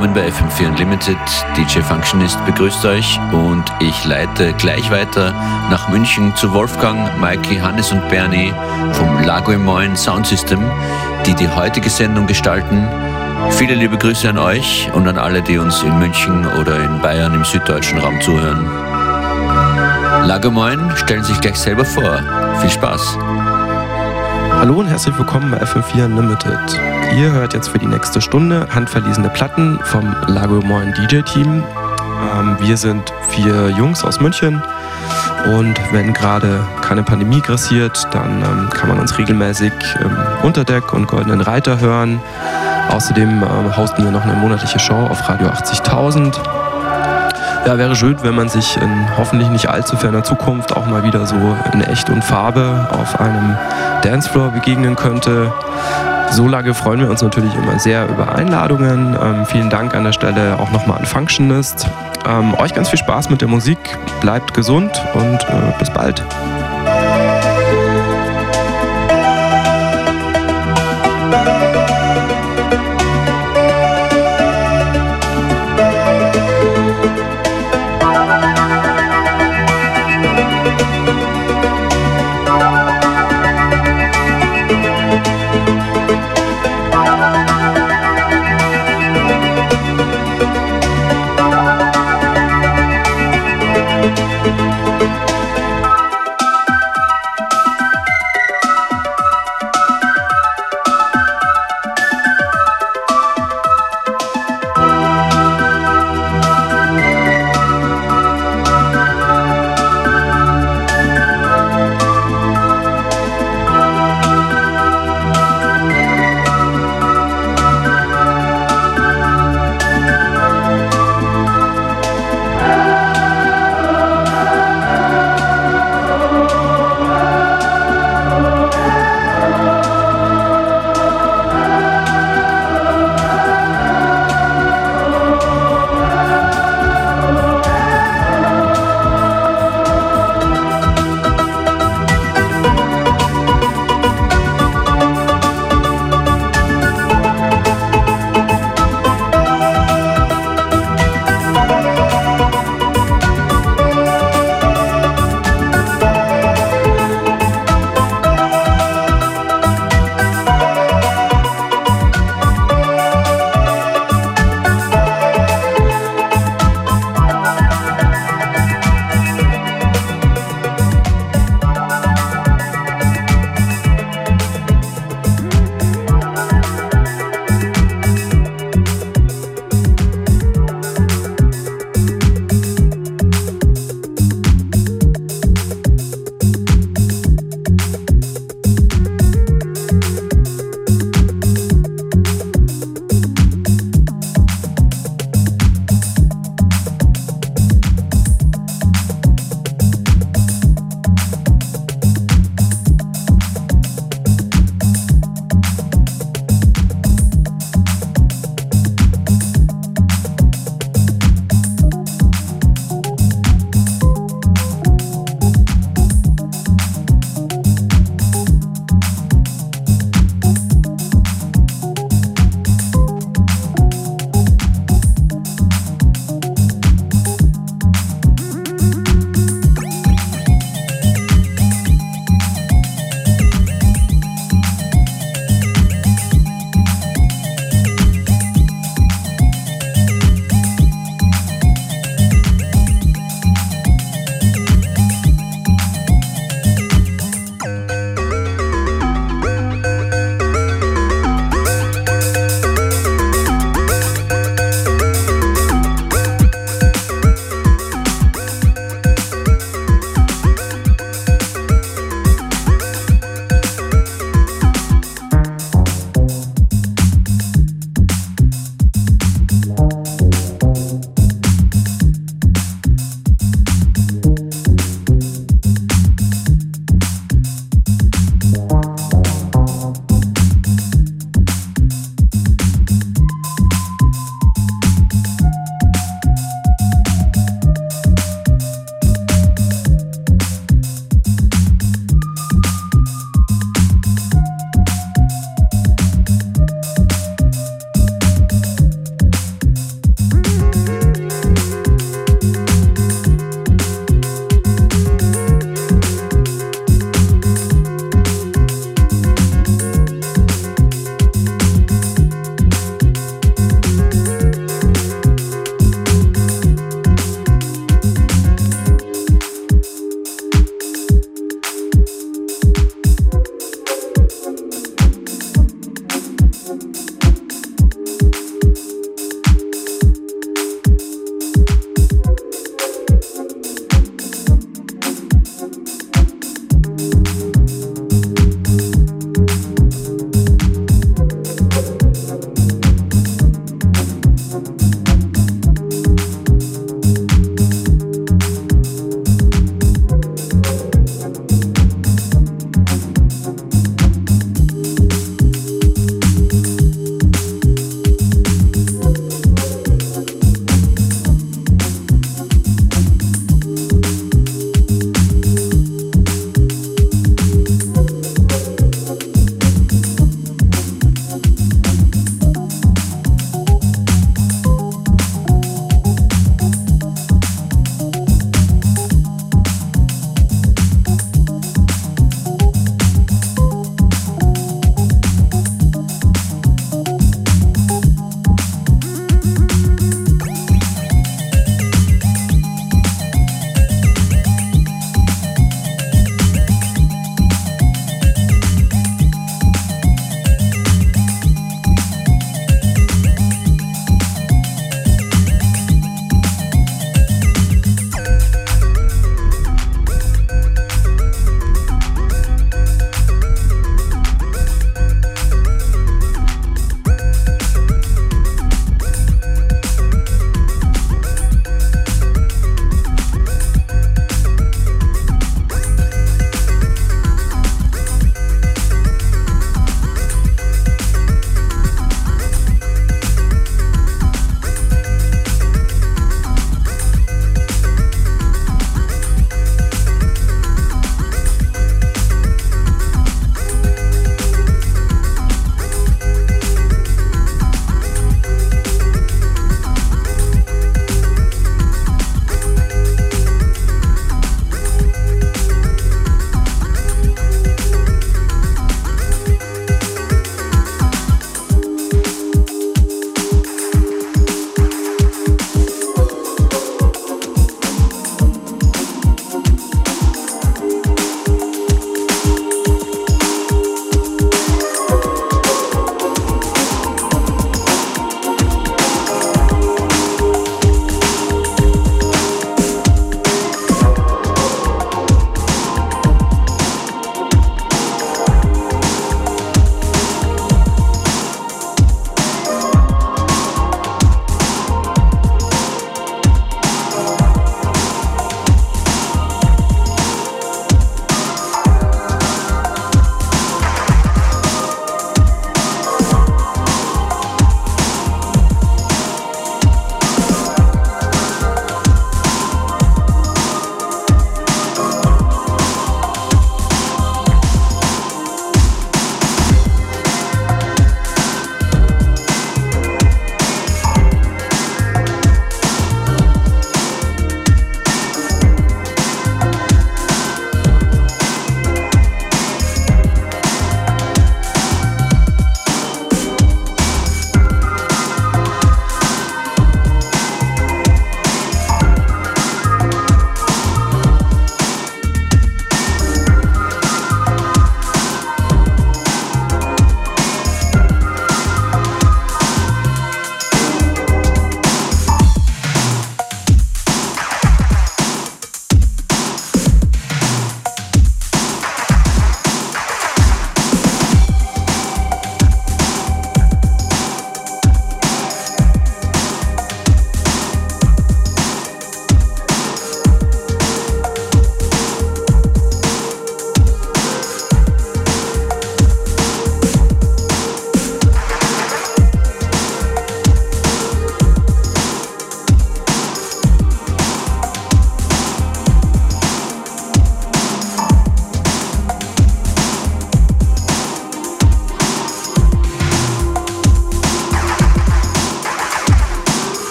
willkommen bei FM4 Unlimited. DJ Functionist begrüßt euch und ich leite gleich weiter nach München zu Wolfgang, Maiki, Hannes und Bernie vom Lago Moin Sound System, die die heutige Sendung gestalten. Viele liebe Grüße an euch und an alle, die uns in München oder in Bayern im süddeutschen Raum zuhören. Lago Moin stellen sich gleich selber vor. Viel Spaß! Hallo und herzlich willkommen bei FM4 Unlimited. Ihr hört jetzt für die nächste Stunde handverlesene Platten vom Lago Moin DJ-Team. Ähm, wir sind vier Jungs aus München und wenn gerade keine Pandemie grassiert, dann ähm, kann man uns regelmäßig im Unterdeck und Goldenen Reiter hören. Außerdem ähm, hosten wir noch eine monatliche Show auf Radio 80.000 ja, wäre schön, wenn man sich in hoffentlich nicht allzu ferner Zukunft auch mal wieder so in echt und Farbe auf einem Dancefloor begegnen könnte. So lange freuen wir uns natürlich immer sehr über Einladungen. Ähm, vielen Dank an der Stelle auch nochmal an Functionist. Ähm, euch ganz viel Spaß mit der Musik, bleibt gesund und äh, bis bald.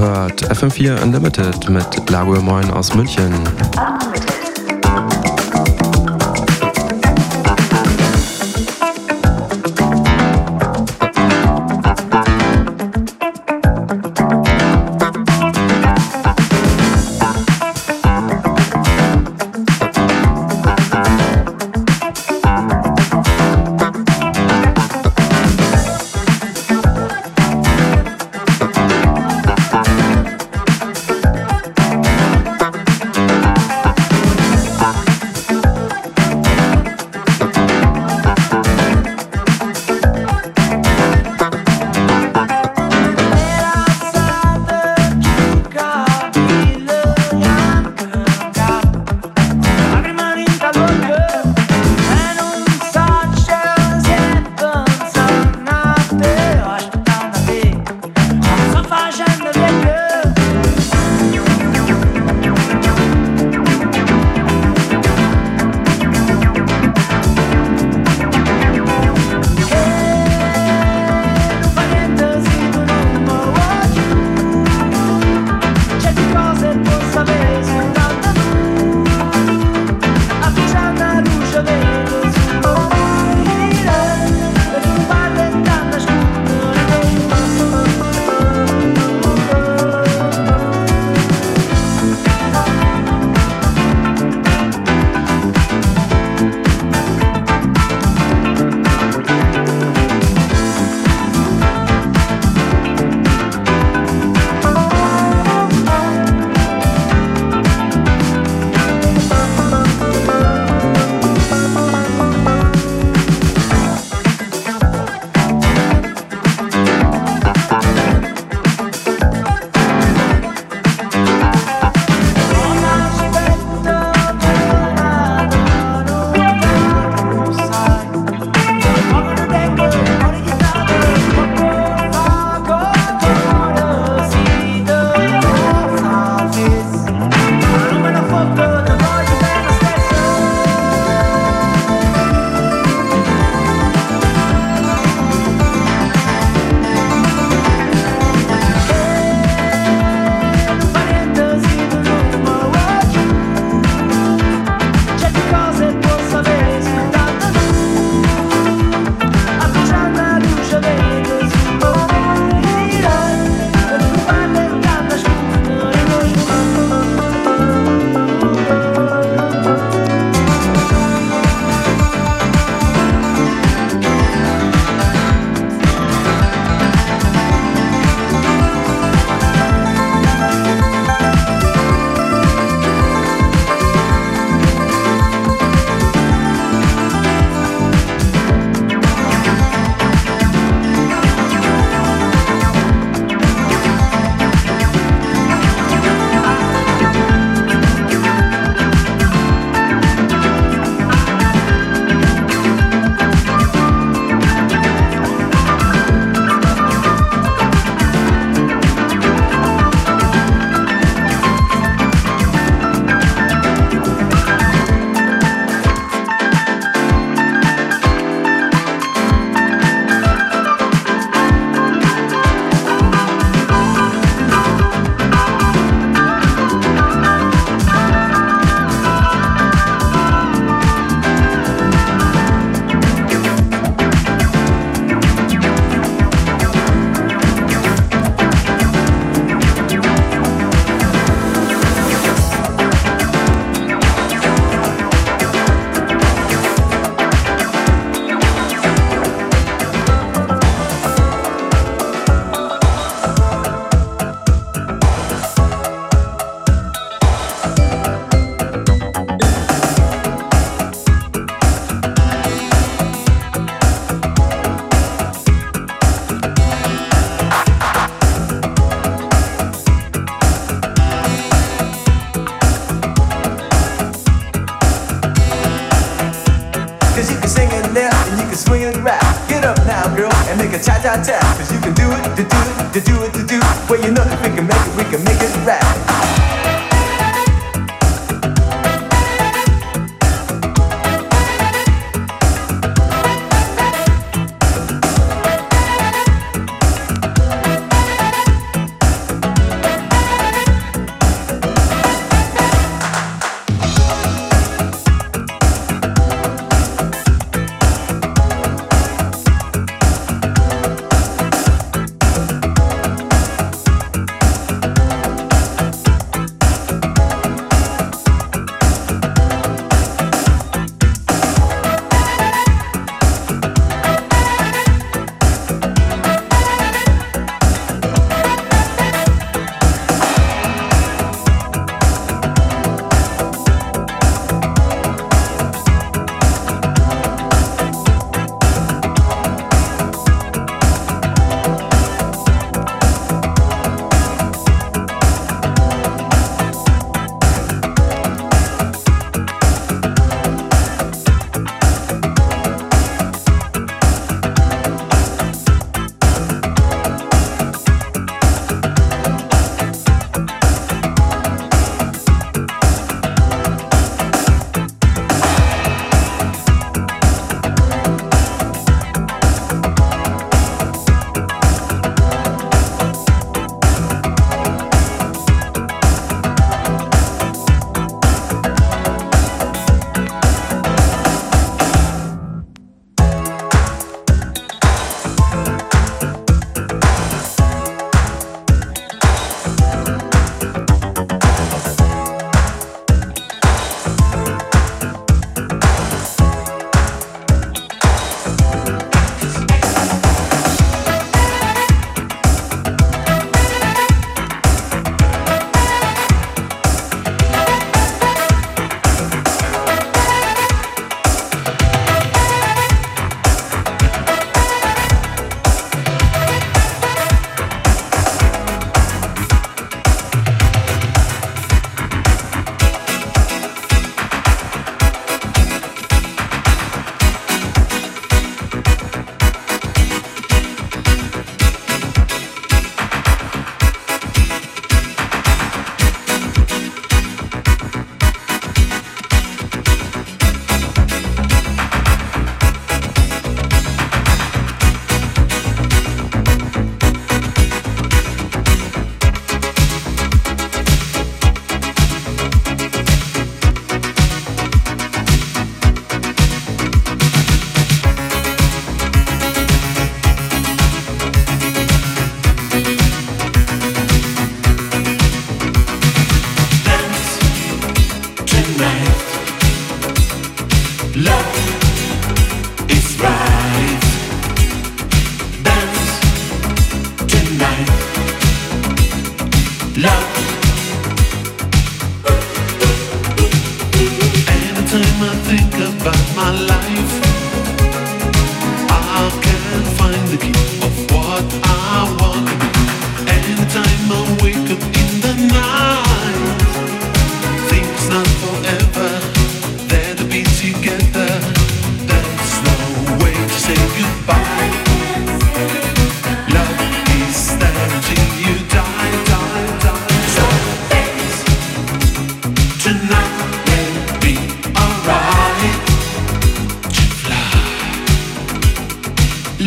Hört FM4 Unlimited mit Lago Moin aus München.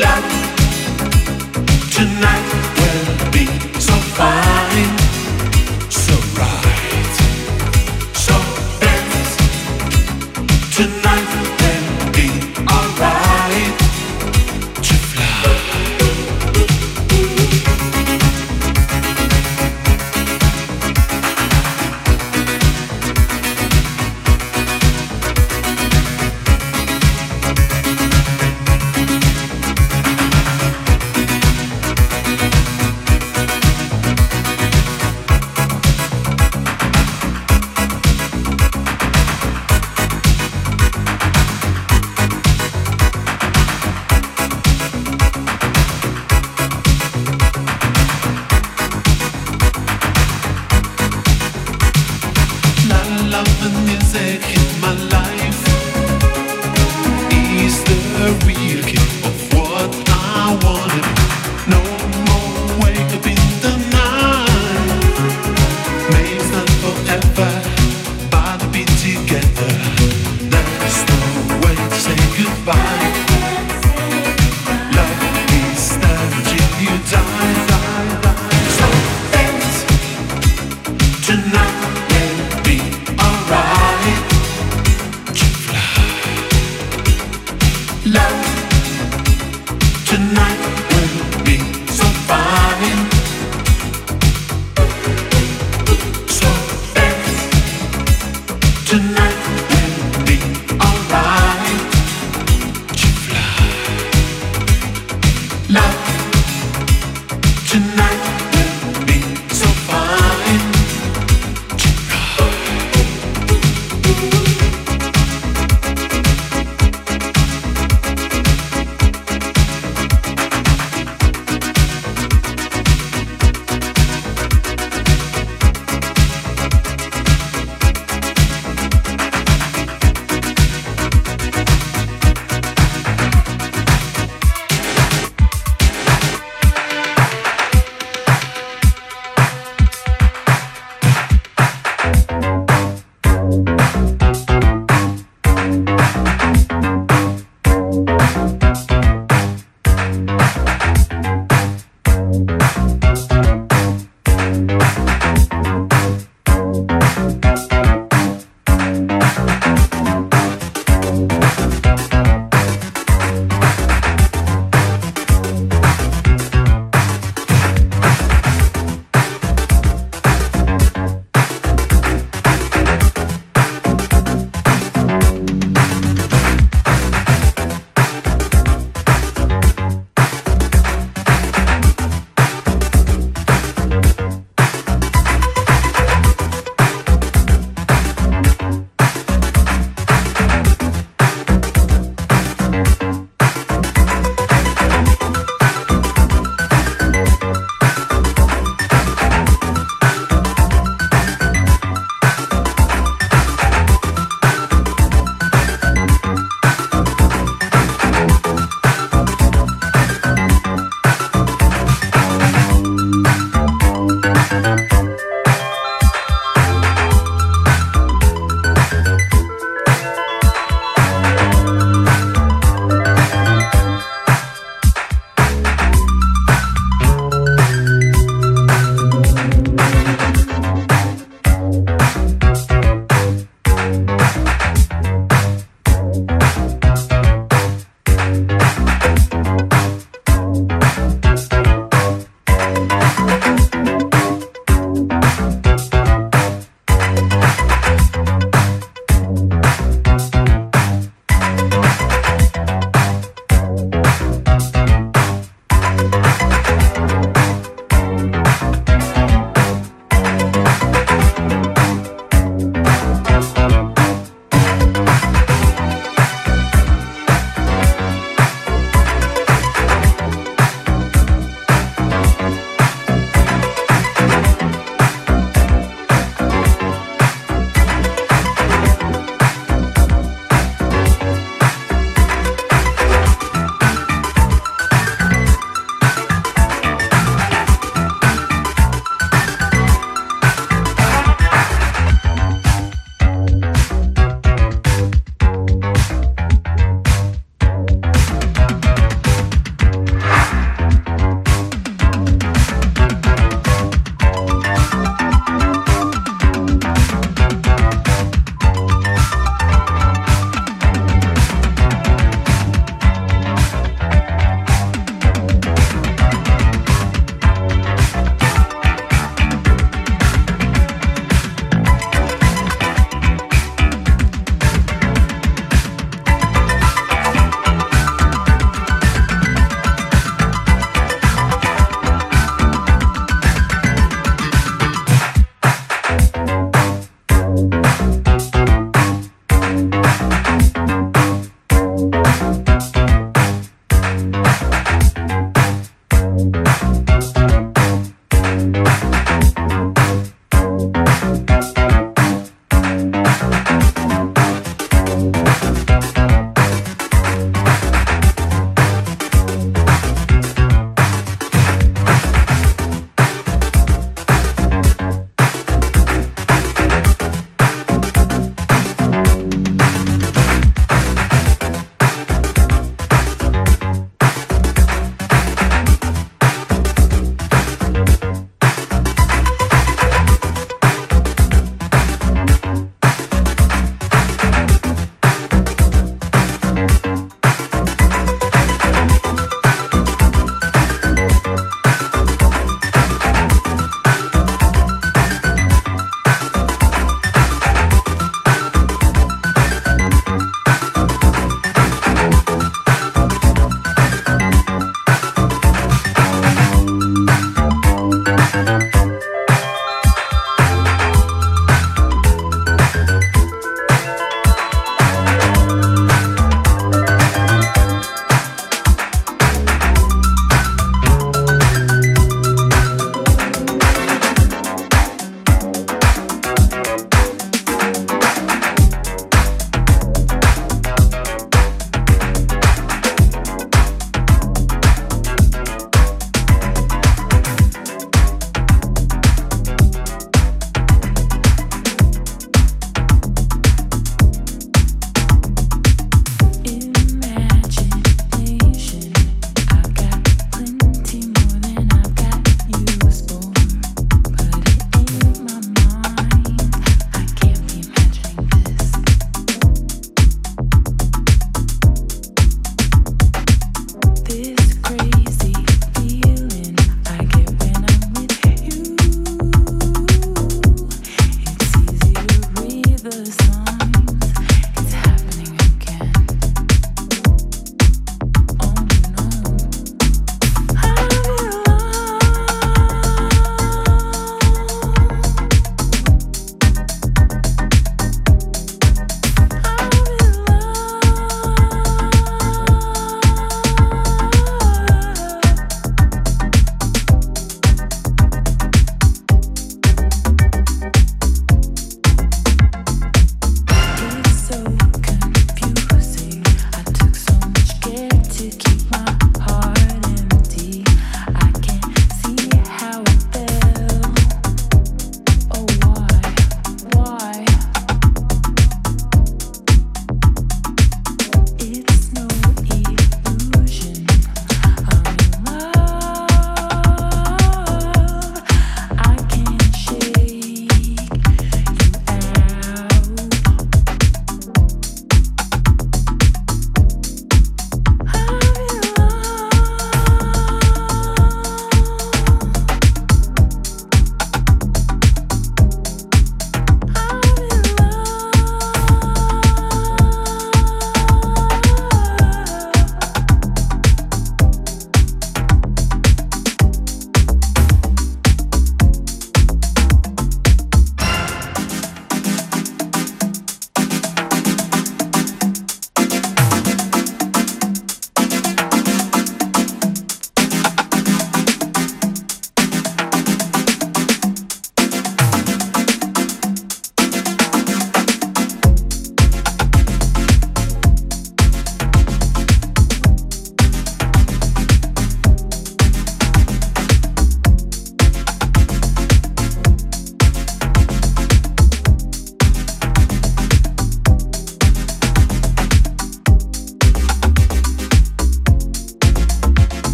La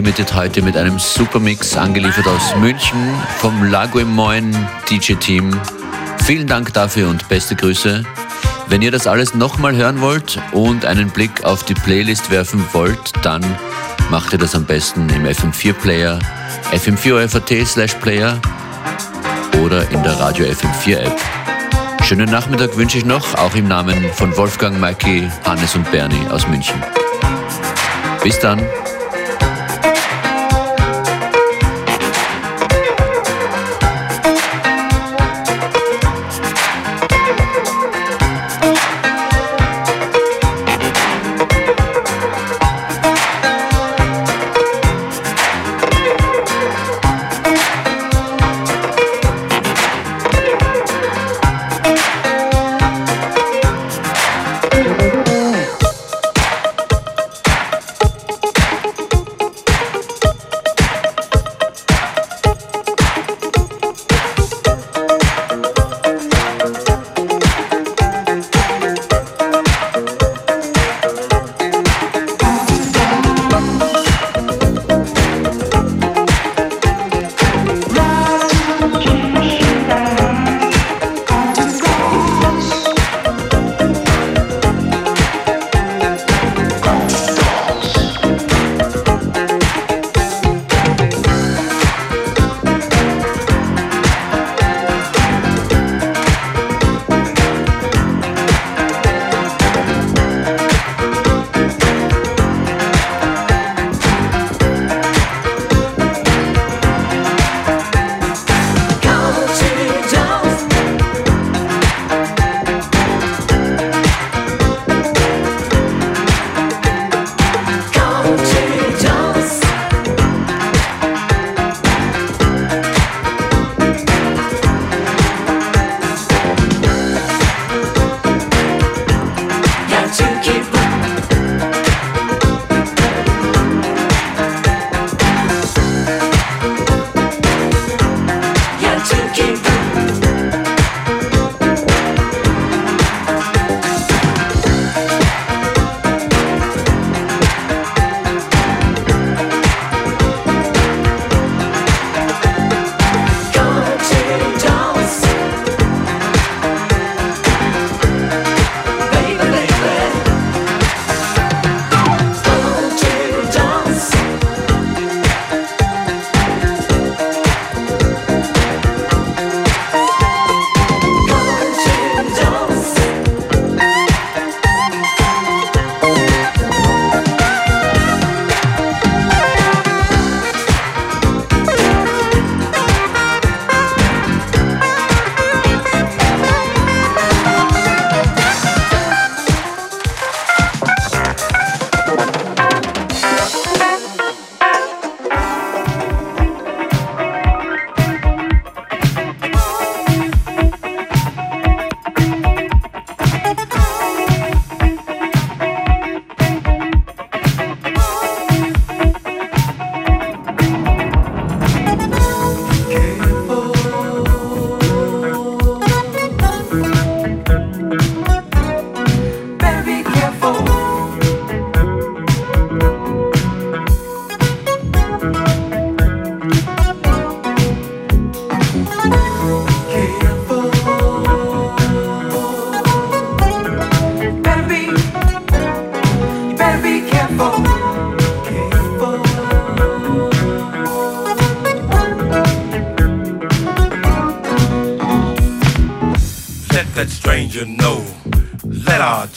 Unlimited heute mit einem Supermix angeliefert aus München vom Lago im Moin DJ-Team. Vielen Dank dafür und beste Grüße. Wenn ihr das alles nochmal hören wollt und einen Blick auf die Playlist werfen wollt, dann macht ihr das am besten im FM4 Player, fm4.at slash Player oder in der Radio FM4 App. Schönen Nachmittag wünsche ich noch, auch im Namen von Wolfgang, Maiki, Hannes und Bernie aus München. Bis dann.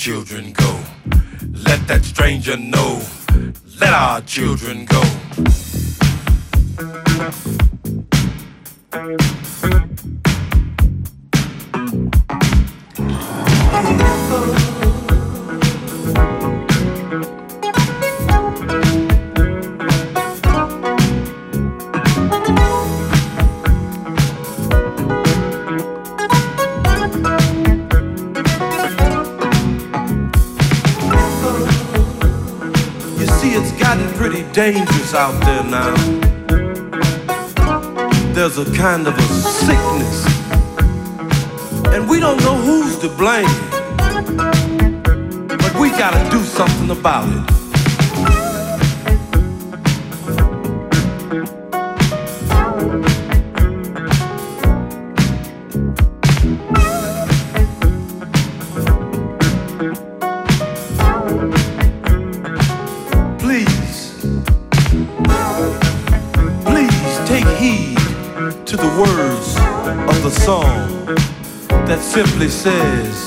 Children go. Let that stranger know. Let our children go. Out there now. There's a kind of a sickness, and we don't know who's to blame. But we gotta do something about it. says